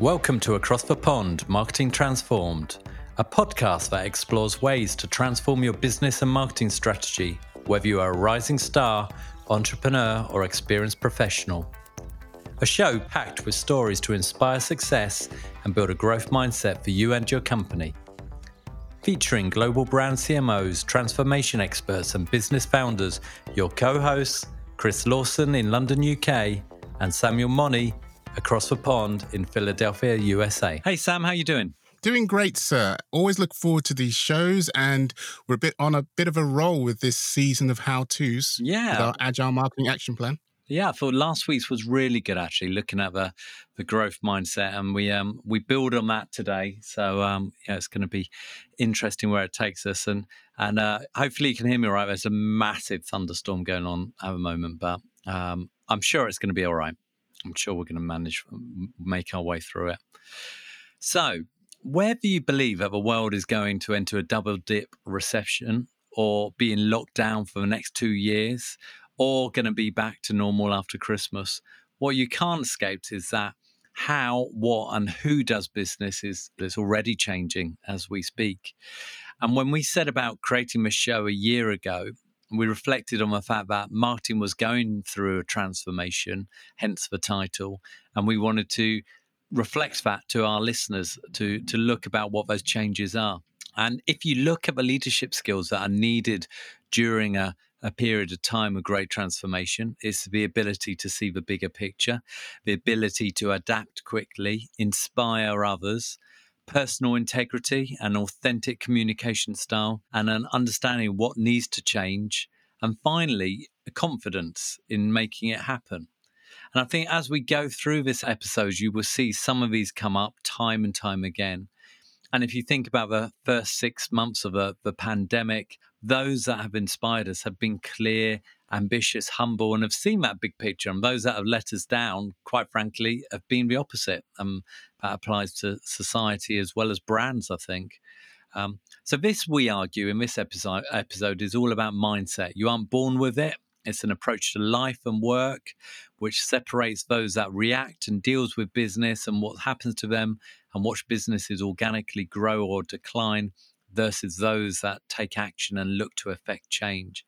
Welcome to Across the Pond Marketing Transformed, a podcast that explores ways to transform your business and marketing strategy, whether you are a rising star, entrepreneur, or experienced professional. A show packed with stories to inspire success and build a growth mindset for you and your company. Featuring global brand CMOs, transformation experts, and business founders, your co hosts, Chris Lawson in London, UK, and Samuel Monnie across the pond in Philadelphia, USA. Hey, Sam, how you doing? Doing great, sir. Always look forward to these shows, and we're a bit on a bit of a roll with this season of how tos. Yeah, our agile marketing action plan. Yeah, I thought last week's was really good actually, looking at the the growth mindset, and we um we build on that today. So um yeah, it's going to be interesting where it takes us, and and uh, hopefully you can hear me right. There's a massive thunderstorm going on at the moment, but um I'm sure it's going to be all right. I'm sure we're going to manage make our way through it. So, whether you believe that the world is going to enter a double dip recession or be in lockdown for the next two years or going to be back to normal after Christmas, what you can't escape is that how, what, and who does business is, is already changing as we speak. And when we set about creating the show a year ago, we reflected on the fact that marketing was going through a transformation, hence the title, and we wanted to reflect that to our listeners to to look about what those changes are. And if you look at the leadership skills that are needed during a, a period of time of great transformation, it's the ability to see the bigger picture, the ability to adapt quickly, inspire others, personal integrity, an authentic communication style, and an understanding what needs to change. And finally, confidence in making it happen. And I think as we go through this episode, you will see some of these come up time and time again. And if you think about the first six months of the, the pandemic, those that have inspired us have been clear, ambitious, humble, and have seen that big picture. And those that have let us down, quite frankly, have been the opposite. Um, that applies to society as well as brands, I think. Um, so this, we argue, in this episode, episode is all about mindset. You aren't born with it. It's an approach to life and work which separates those that react and deals with business and what happens to them and watch businesses organically grow or decline versus those that take action and look to affect change.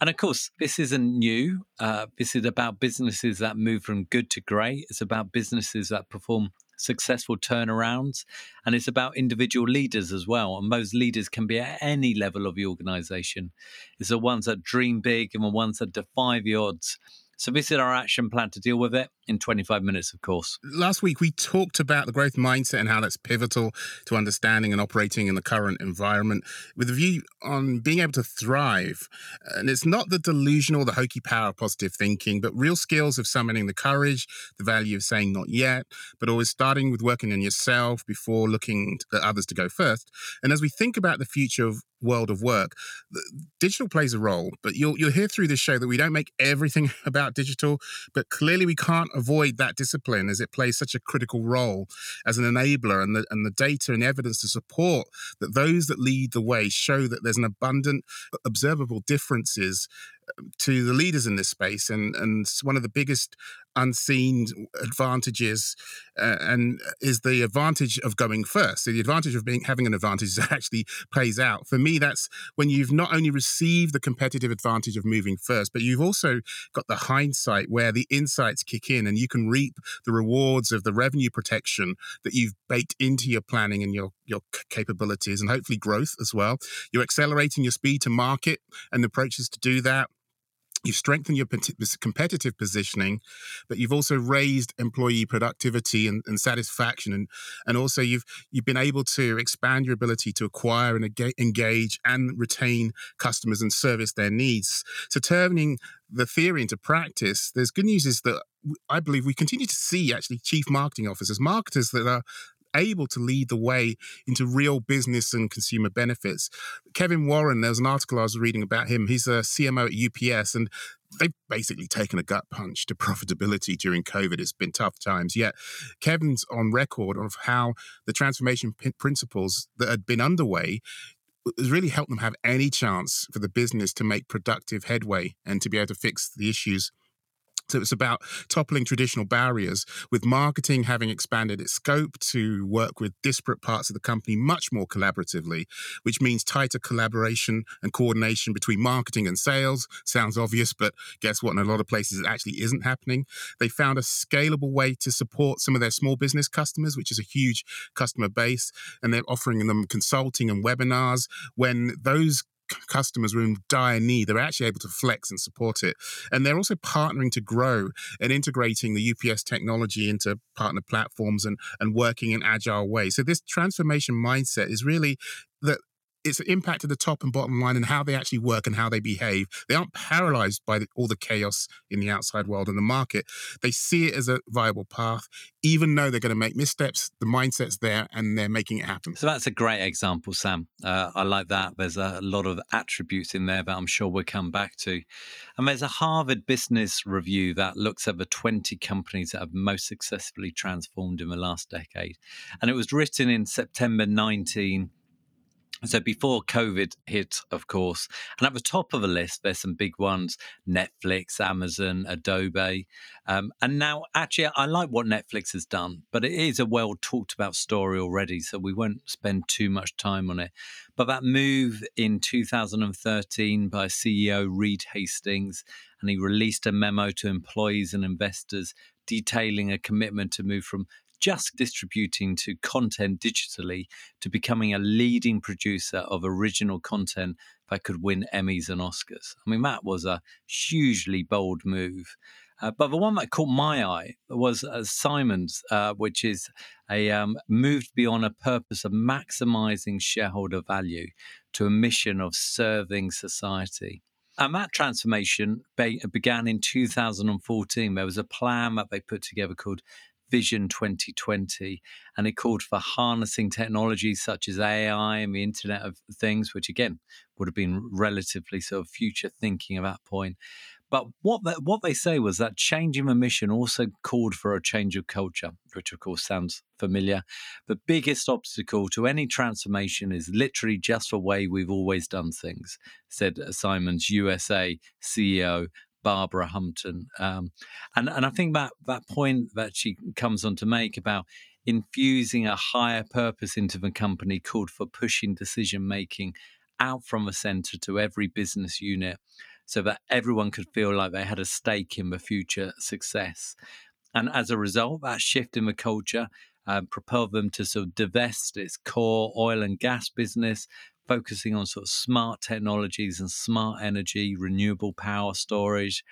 And of course, this isn't new. Uh, this is about businesses that move from good to great. It's about businesses that perform successful turnarounds. And it's about individual leaders as well. And those leaders can be at any level of the organization. It's the ones that dream big and the ones that defy the odds so this is our action plan to deal with it in 25 minutes, of course. Last week, we talked about the growth mindset and how that's pivotal to understanding and operating in the current environment with a view on being able to thrive. And it's not the delusional, the hokey power of positive thinking, but real skills of summoning the courage, the value of saying not yet, but always starting with working on yourself before looking at others to go first. And as we think about the future of world of work, digital plays a role. But you'll you'll hear through this show that we don't make everything about digital, but clearly we can't avoid that discipline as it plays such a critical role as an enabler, and the and the data and evidence to support that those that lead the way show that there's an abundant observable differences um, to the leaders in this space and and one of the biggest unseen advantages uh, and is the advantage of going first. So the advantage of being having an advantage actually plays out. For me that's when you've not only received the competitive advantage of moving first but you've also got the hindsight where the insights kick in and you can reap the rewards of the revenue protection that you've baked into your planning and your your capabilities and hopefully growth as well. You're accelerating your speed to market and approaches to do that You've strengthened your competitive positioning, but you've also raised employee productivity and, and, satisfaction, and and also you've you've been able to expand your ability to acquire and engage and retain customers and service their needs. So turning the theory into practice, there's good news is that I believe we continue to see actually chief marketing officers, marketers that are able to lead the way into real business and consumer benefits. Kevin Warren, there was an article I was reading about him. He's a CMO at UPS, and they've basically taken a gut punch to profitability during COVID. It's been tough times. Yet Kevin's on record of how the transformation p- principles that had been underway has really helped them have any chance for the business to make productive headway and to be able to fix the issues So it's about toppling traditional barriers, with marketing having expanded its scope to work with disparate parts of the company much more collaboratively, which means tighter collaboration and coordination between marketing and sales. Sounds obvious, but guess what? In a lot of places, it actually isn't happening. They found a scalable way to support some of their small business customers, which is a huge customer base, and they're offering them consulting and webinars when those customers were in dire need, they're actually able to flex and support it. And they're also partnering to grow and integrating the UPS technology into partner platforms and, and working in agile ways. So this transformation mindset is really that it's impacted the top and bottom line and how they actually work and how they behave. They aren't paralyzed by the, all the chaos in the outside world and the market. They see it as a viable path, even though they're going to make missteps. The mindset's there and they're making it happen. So that's a great example, Sam. Uh, I like that. There's a lot of attributes in there that I'm sure we'll come back to. And there's a Harvard Business Review that looks at the 20 companies that have most successfully transformed in the last decade. And it was written in September 19- so before COVID hit, of course, and at the top of the list, there's some big ones: Netflix, Amazon, Adobe, um, and now actually, I like what Netflix has done, but it is a well talked about story already, so we won't spend too much time on it. But that move in 2013 by CEO Reed Hastings, and he released a memo to employees and investors detailing a commitment to move from just distributing to content digitally to becoming a leading producer of original content that could win Emmys and Oscars. I mean, that was a hugely bold move. Uh, but the one that caught my eye was uh, Siemens, uh, which is a um, moved beyond a purpose of maximizing shareholder value to a mission of serving society. And that transformation be- began in 2014. There was a plan that they put together called Vision 2020, and it called for harnessing technologies such as AI and the Internet of Things, which again would have been relatively sort of future thinking at that point. But what they, what they say was that changing the mission also called for a change of culture, which of course sounds familiar. The biggest obstacle to any transformation is literally just the way we've always done things, said Siemens USA CEO Barbara Humpton. Um, and, and I think that, that point that she comes on to make about infusing a higher purpose into the company called for pushing decision making out from the center to every business unit so that everyone could feel like they had a stake in the future success. And as a result, that shift in the culture uh, propelled them to sort of divest its core oil and gas business focusing on sort of smart technologies and smart energy, renewable power storage,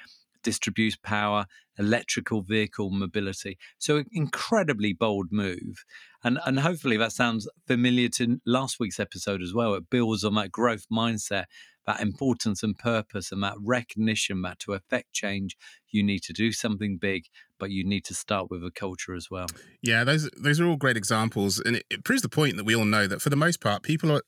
distributed power, electrical vehicle mobility. So an incredibly bold move. And and hopefully that sounds familiar to last week's episode as well. It builds on that growth mindset, that importance and purpose and that recognition that to affect change you need to do something big but you need to start with a culture as well. Yeah, those those are all great examples, and it, it proves the point that we all know that for the most part, people are,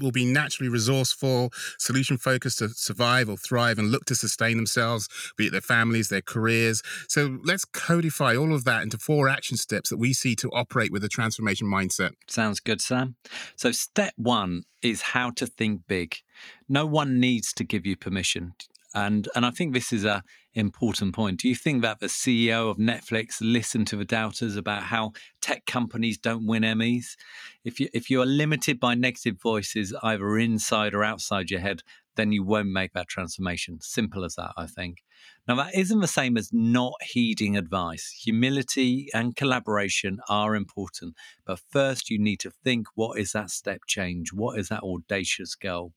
will be naturally resourceful, solution focused to survive or thrive, and look to sustain themselves, be it their families, their careers. So let's codify all of that into four action steps that we see to operate with a transformation mindset. Sounds good, Sam. So step one is how to think big. No one needs to give you permission. And and I think this is a important point. Do you think that the CEO of Netflix listened to the doubters about how tech companies don't win Emmys? If you if you are limited by negative voices either inside or outside your head, then you won't make that transformation. Simple as that, I think. Now, that isn't the same as not heeding advice. Humility and collaboration are important, but first you need to think what is that step change? What is that audacious goal?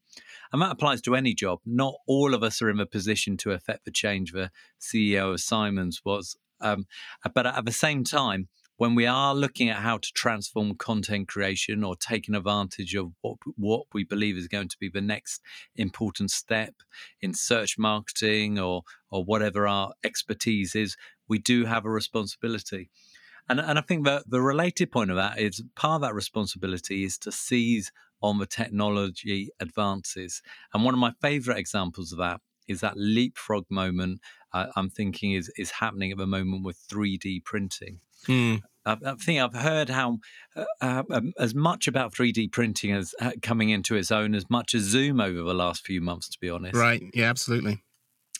And that applies to any job. Not all of us are in a position to affect the change the CEO of Siemens was. Um, but at the same time, when we are looking at how to transform content creation or taking advantage of what, what we believe is going to be the next important step in search marketing or or whatever our expertise is, we do have a responsibility. And, and I think that the related point of that is part of that responsibility is to seize on the technology advances. And one of my favorite examples of that is that leapfrog moment uh, I'm thinking is is happening at the moment with 3D printing. Mm. I, I think I've heard how uh, uh, um, as much about 3D printing as uh, coming into its own as much as Zoom over the last few months. To be honest, right? Yeah, absolutely.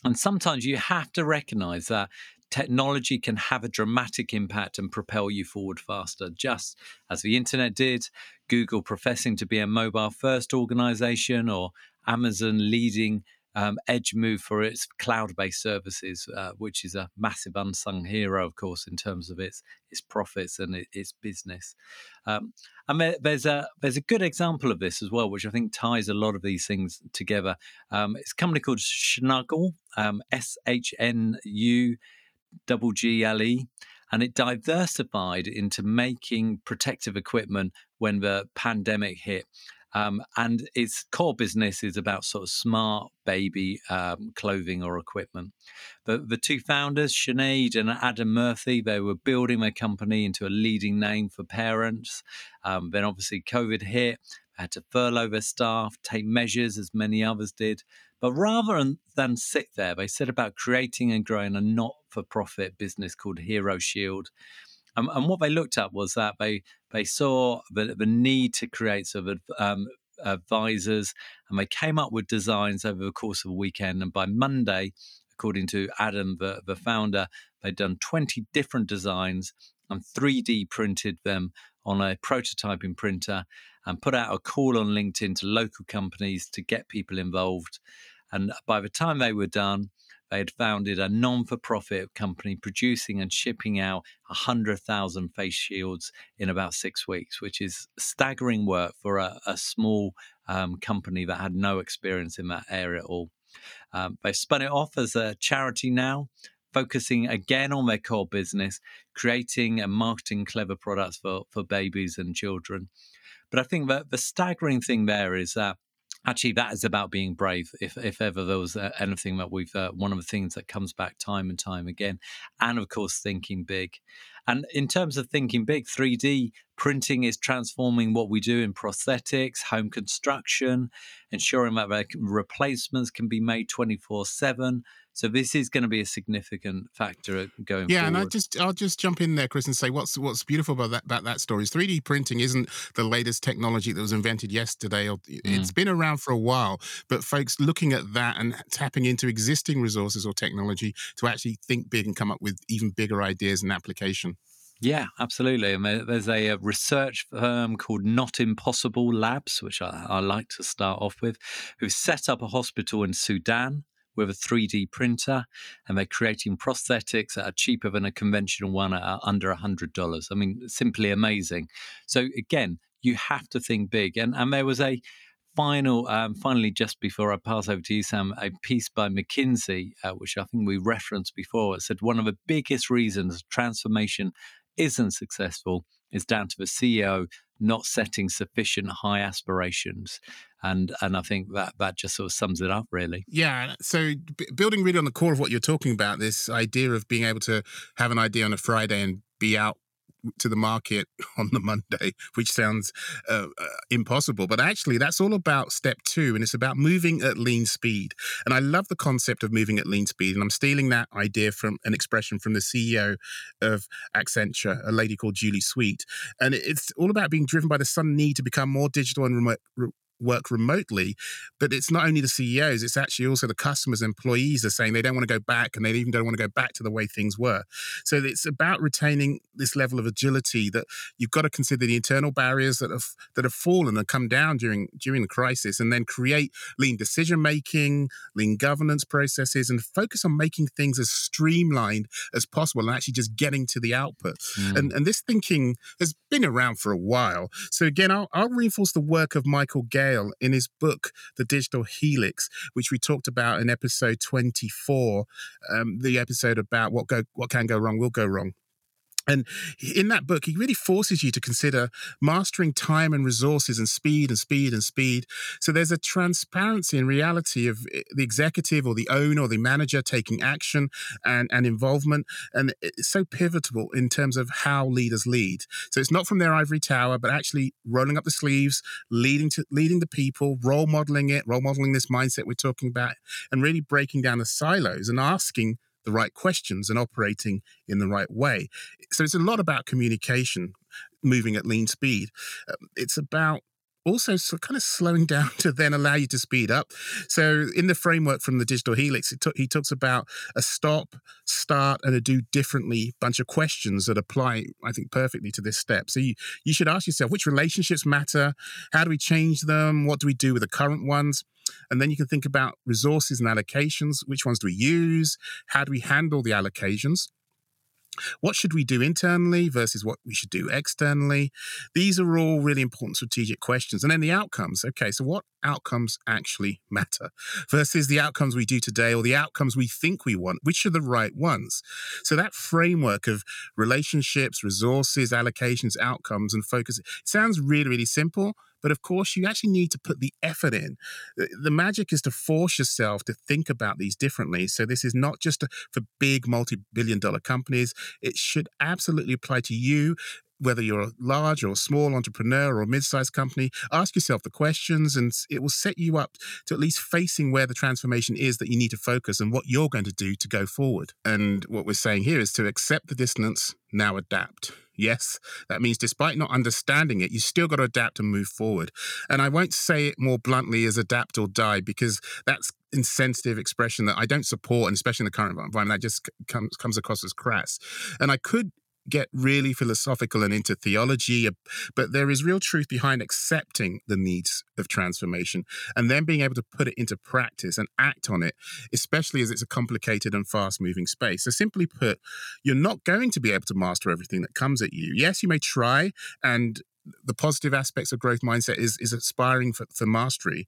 And sometimes you have to recognize that technology can have a dramatic impact and propel you forward faster, just as the internet did, Google professing to be a mobile first organization, or Amazon leading um, Edge move for its cloud-based services, uh, which is a massive unsung hero, of course, in terms of its its profits and its business. Um, and there's a there's a good example of this as well, which I think ties a lot of these things together. Um, it's a company called Shnuggle, um, S H N U double G L E, and it diversified into making protective equipment when the pandemic hit. Um, and its core business is about sort of smart baby um, clothing or equipment. But the two founders, Sinead and Adam Murphy, they were building their company into a leading name for parents. Um, then obviously COVID hit, had to furlough their staff, take measures as many others did. But rather than sit there, they set about creating and growing a not for profit business called Hero Shield. Um, and what they looked at was that they they saw the, the need to create sort of um, advisors, and they came up with designs over the course of a weekend. And by Monday, according to Adam, the, the founder, they'd done 20 different designs and 3D printed them on a prototyping printer and put out a call on LinkedIn to local companies to get people involved. And by the time they were done, they had founded a non for profit company producing and shipping out 100,000 face shields in about six weeks, which is staggering work for a, a small um, company that had no experience in that area at all. Um, they've spun it off as a charity now, focusing again on their core business, creating and marketing clever products for, for babies and children. But I think that the staggering thing there is that actually that is about being brave if if ever there was uh, anything that we've uh, one of the things that comes back time and time again and of course thinking big. And in terms of thinking big 3d printing is transforming what we do in prosthetics home construction ensuring that replacements can be made 24 7 so this is going to be a significant factor going forward. yeah, forward. and I just I'll just jump in there, Chris, and say what's what's beautiful about that about that story is 3D printing isn't the latest technology that was invented yesterday. Or mm. it's been around for a while, but folks looking at that and tapping into existing resources or technology to actually think big and come up with even bigger ideas and application. Yeah, absolutely. And there's a research firm called Not Impossible Labs, which I, I like to start off with, who've set up a hospital in Sudan with a 3D printer, and they're creating prosthetics that are cheaper than a conventional one at under $100. I mean, simply amazing. So, again, you have to think big. And, and there was a final, um, finally, just before I pass over to you, Sam, a piece by McKinsey, uh, which I think we referenced before. It said one of the biggest reasons transformation isn't successful is down to the CEO not setting sufficient high aspirations and and I think that that just sort of sums it up really. Yeah, so b- building really on the core of what you're talking about, this idea of being able to have an idea on a Friday and be out to the market on the Monday, which sounds uh, uh, impossible. But actually, that's all about step two, and it's about moving at lean speed. And I love the concept of moving at lean speed. And I'm stealing that idea from an expression from the CEO of Accenture, a lady called Julie Sweet. And it's all about being driven by the sudden need to become more digital and remote, work remotely. But it's not only the CEOs, it's actually also the customers, employees are saying they don't want to go back and they even don't want to go back to the way things were. So it's about retaining this level of agility that you've got to consider the internal barriers that have that have fallen and come down during during the crisis and then create lean decision making, lean governance processes and focus on making things as streamlined as possible and actually just getting to the output. Mm. And and this thinking has been around for a while. So again, I'll, I'll reinforce the work of Michael Gay Gale in his book, The Digital Helix, which we talked about in episode 24, um, the episode about what go what can go wrong will go wrong. And in that book, he really forces you to consider mastering time and resources and speed and speed and speed. So there's a transparency and reality of eh, the executive or the owner or the manager taking action and, and involvement. And it's so pivotal in terms of how leaders lead. So it's not from their ivory tower, but actually rolling up the sleeves, leading to leading the people, role modeling it, role modeling this mindset we're talking about, and really breaking down the silos and asking the right questions and operating in the right way. So it's a lot about communication, moving at lean speed. Um, it's about also so kind of slowing down to then allow you to speed up. So in the framework from the digital helix, t- he talks about a stop, start, and a do differently bunch of questions that apply, I think, perfectly to this step. So you, you should ask yourself which relationships matter, how do we change them, what do we do with the current ones? And then you can think about resources and allocations. Which ones do we use? How do we handle the allocations? What should we do internally versus what we should do externally? These are all really important strategic questions. And then the outcomes. Okay, so what outcomes actually matter versus the outcomes we do today or the outcomes we think we want? Which are the right ones? So that framework of relationships, resources, allocations, outcomes, and focus sounds really, really simple but of course, you actually need to put the effort in. The magic is to force yourself to think about these differently. So this is not just for big multi billion dollar companies, it should absolutely apply to you whether you're a large or small entrepreneur or mid-sized company, ask yourself the questions and it will set you up to at least facing where the transformation is that you need to focus and what you're going to do to go forward. And what we're saying here is to accept the dissonance, now adapt. Yes, that means despite not understanding it, you still got to adapt and move forward. And I won't say it more bluntly as adapt or die because that's insensitive expression that I don't support, and especially in the current environment, that just comes comes across as crass. And I could get really philosophical and into theology, but there is real truth behind accepting the needs of transformation and then being able to put it into practice and act on it, especially as it's a complicated and fast moving space. So, simply put, you're not going to be able to master everything that comes at you. Yes, you may try, and the positive aspects of growth mindset is is aspiring for, for mastery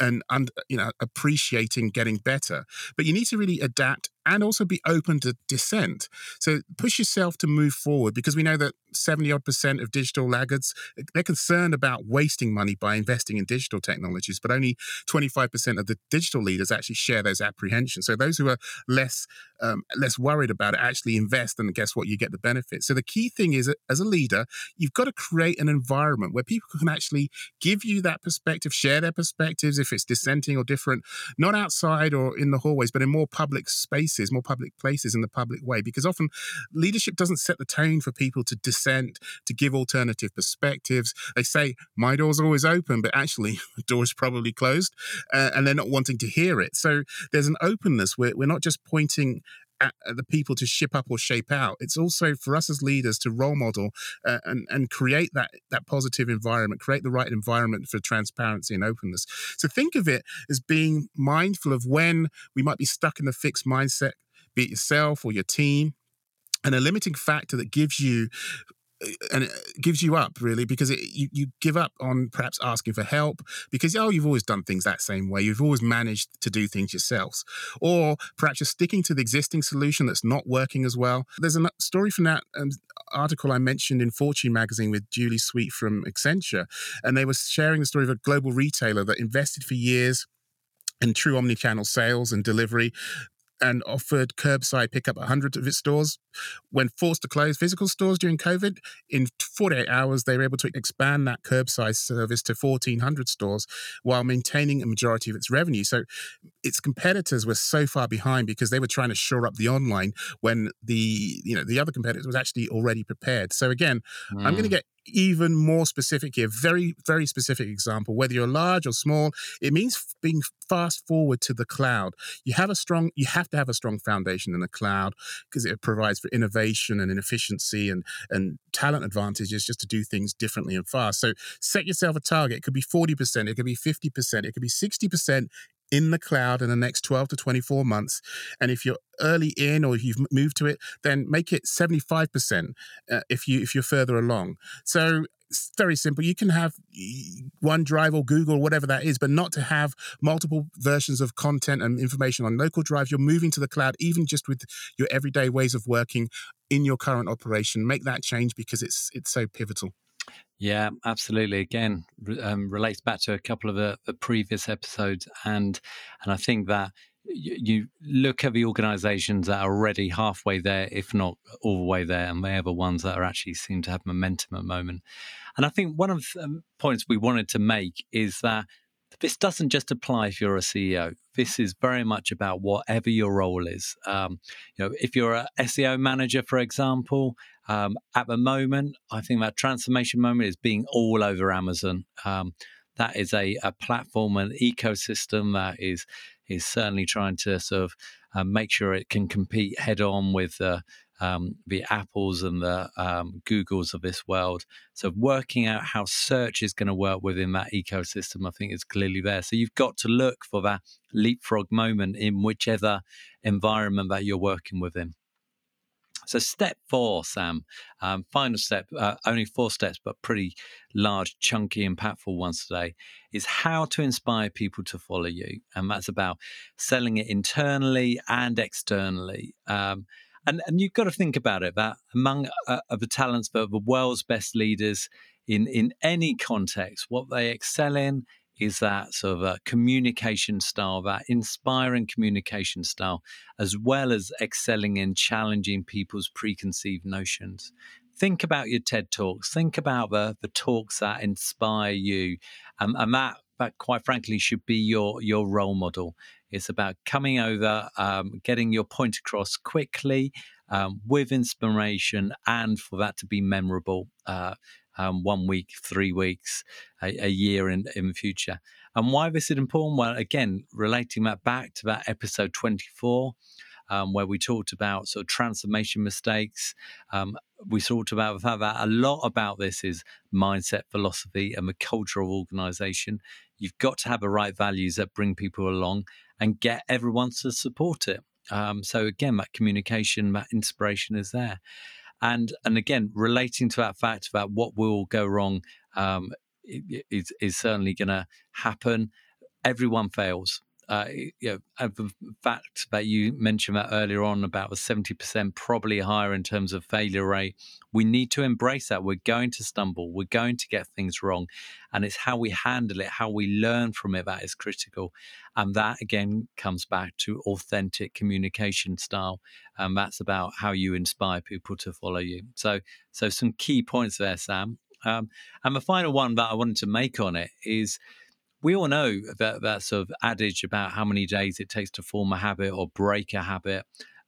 and and you know appreciating getting better but you need to really adapt and also be open to dissent. So push yourself to move forward because we know that 70 odd percent of digital laggards, they're concerned about wasting money by investing in digital technologies, but only 25% of the digital leaders actually share those apprehensions. So those who are less um, less worried about it actually invest and guess what? You get the benefit. So the key thing is as a leader, you've got to create an environment where people can actually give you that perspective, share their perspectives if it's dissenting or different, not outside or in the hallways, but in more public spaces spaces, more public places in the public way, because often leadership doesn't set the tone for people to dissent, to give alternative perspectives. They say, my door's always open, but actually, the door is probably closed, uh, and they're not wanting to hear it. So there's an openness where we're not just pointing the people to ship up or shape out. It's also for us as leaders to role model uh, and and create that that positive environment, create the right environment for transparency and openness. So think of it as being mindful of when we might be stuck in the fixed mindset, be it yourself or your team, and a limiting factor that gives you and it gives you up really because it, you, you give up on perhaps asking for help because oh you've always done things that same way. You've always managed to do things yourselves. Or perhaps you're sticking to the existing solution that's not working as well. There's a story from that um, article i mentioned in fortune magazine with julie sweet from accenture and they were sharing the story of a global retailer that invested for years in true omni-channel sales and delivery and offered curbside pickup at 100 of its stores. When forced to close physical stores during COVID, in 48 hours, they were able to expand that curbside service to 1,400 stores while maintaining a majority of its revenue. So its competitors were so far behind because they were trying to shore up the online when the you know the other competitors was actually already prepared. So again, mm. I'm going to get even more specific here, very, very specific example, whether you're large or small, it means being fast forward to the cloud. You have a strong, you have to have a strong foundation in the cloud because it provides for innovation and inefficiency and, and talent advantages just to do things differently and fast. So set yourself a target. It could be 40%, it could be 50%, it could be 60% in the cloud in the next 12 to 24 months. And if you're early in or you've moved to it, then make it 75% uh, if you if you're further along. So it's very simple. You can have OneDrive or Google, or whatever that is, but not to have multiple versions of content and information on local drive. You're moving to the cloud, even just with your everyday ways of working in your current operation. Make that change because it's it's so pivotal. Yeah, absolutely. Again, um, relates back to a couple of the, the, previous episodes, and and I think that you, look at the organisations that are already halfway there, if not all the way there, and they are the ones that are actually seem to have momentum at the moment. And I think one of the points we wanted to make is that this doesn't just apply if you're a CEO. This is very much about whatever your role is. Um, you know, if you're a SEO manager, for example, um, at the moment, I think that transformation moment is being all over Amazon. Um, that is a, a platform and ecosystem that is is certainly trying to sort of uh, make sure it can compete head on with uh, um, the Apples and the um, Googles of this world. So working out how search is going to work within that ecosystem, I think is clearly there. So you've got to look for that leapfrog moment in whichever environment that you're working within. So, step four, Sam, um, final step, uh, only four steps, but pretty large, chunky, impactful ones today, is how to inspire people to follow you. And that's about selling it internally and externally. Um, and and you've got to think about it that among uh, of the talents of the world's best leaders in in any context, what they excel in is that sort of communication style, that inspiring communication style, as well as excelling in challenging people's preconceived notions. Think about your TED talks. Think about the the talks that inspire you, um, and that that quite frankly should be your your role model. It's about coming over, um, getting your point across quickly um, with inspiration, and for that to be memorable. Uh, um, one week, three weeks, a, a, year in in the future. And why this is important? Well, again, relating that back to that episode twenty four. Um, where we talked about sort of transformation mistakes. Um, we talked about the that a lot about this is mindset, philosophy, and the culture of organization. You've got to have the right values that bring people along and get everyone to support it. Um, so again, that communication, that inspiration is there, and and again, relating to that fact about what will go wrong um, is is certainly going to happen. Everyone fails uh, you know, the fact that you mentioned that earlier on about the 70% probably higher in terms of failure rate, we need to embrace that. We're going to stumble, we're going to get things wrong. And it's how we handle it, how we learn from it that is critical. And that again comes back to authentic communication style. And that's about how you inspire people to follow you. So, so some key points there, Sam. Um, and the final one that I wanted to make on it is we all know that that sort of adage about how many days it takes to form a habit or break a habit,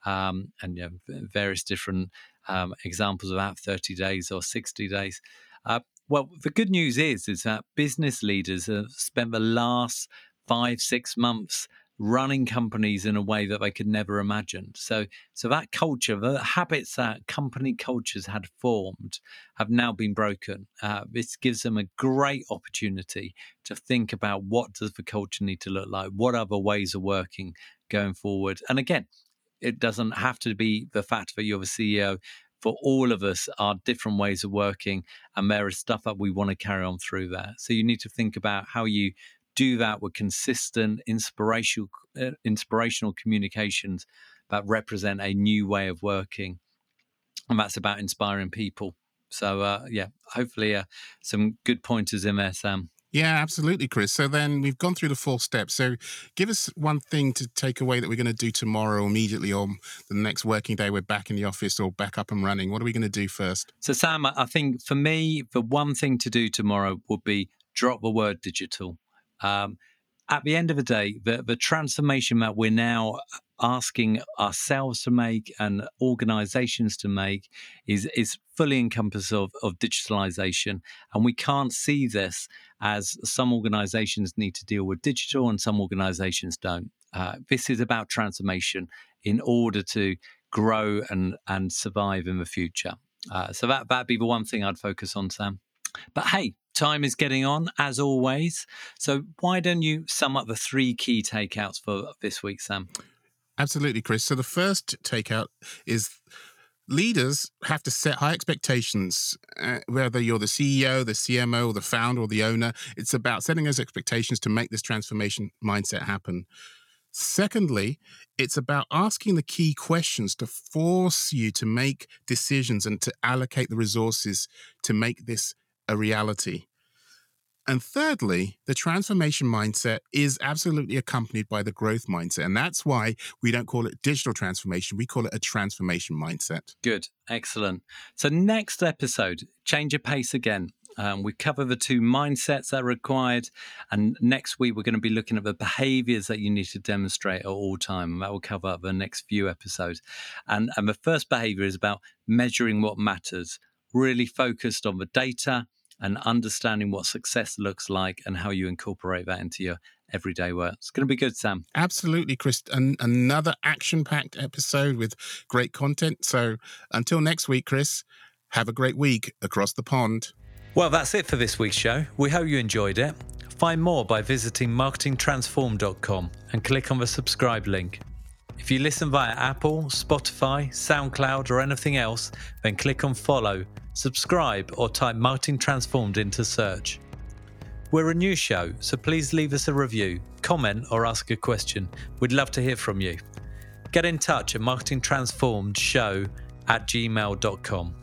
um, and you know, various different um, examples of that, 30 days or 60 days. Uh, well, the good news is is that business leaders have spent the last five, six months running companies in a way that they could never imagine. So, so that culture, the habits that company cultures had formed, have now been broken. Uh, this gives them a great opportunity to think about what does the culture need to look like, what other ways of working going forward. And again, it doesn't have to be the fact that you're the CEO. For all of us, are different ways of working, and there is stuff that we want to carry on through that. So you need to think about how you do that with consistent, inspirational, uh, inspirational communications that represent a new way of working. And that's about inspiring people. So, uh, yeah, hopefully uh, some good pointers in there, Sam. Yeah, absolutely, Chris. So then we've gone through the four steps. So give us one thing to take away that we're going to do tomorrow immediately or the next working day we're back in the office or back up and running. What are we going to do first? So, Sam, I think for me, the one thing to do tomorrow would be drop the word digital. Um, at the end of the day, the, the transformation that we're now asking ourselves to make and organizations to make is is fully encompassed of, of digitalization. And we can't see this as some organizations need to deal with digital and some organizations don't. Uh, this is about transformation in order to grow and and survive in the future. Uh, so that that'd be the one thing i'd focus on sam. But hey time is getting on, as always. So, why don't you sum up the three key takeouts for this week, Sam? Absolutely, Chris. So, the first takeout is leaders have to set high expectations, uh, whether you're the CEO, the CMO, or the founder, or the owner. It's about setting those expectations to make this transformation mindset happen. Secondly, it's about asking the key questions to force you to make decisions and to allocate the resources to make this a reality. And thirdly, the transformation mindset is absolutely accompanied by the growth mindset. And that's why we don't call it digital transformation, we call it a transformation mindset. Good, excellent. So, next episode, change your pace again. Um, we cover the two mindsets that are required. And next week, we're going to be looking at the behaviors that you need to demonstrate at all time. And that will cover the next few episodes. And, and the first behavior is about measuring what matters, really focused on the data and understanding what success looks like and how you incorporate that into your everyday work. It's going to be good, Sam. Absolutely, Chris. An- another action packed episode with great content. So until next week, Chris, have a great week across the pond. Well, that's it for this week's show. We hope you enjoyed it. Find more by visiting marketingtransform.com and click on the subscribe link. If you listen via Apple, Spotify, SoundCloud, or anything else, then click on follow, subscribe, or type Marketing Transformed into search. We're a new show, so please leave us a review, comment, or ask a question. We'd love to hear from you. Get in touch at marketingtransformedshow at gmail.com.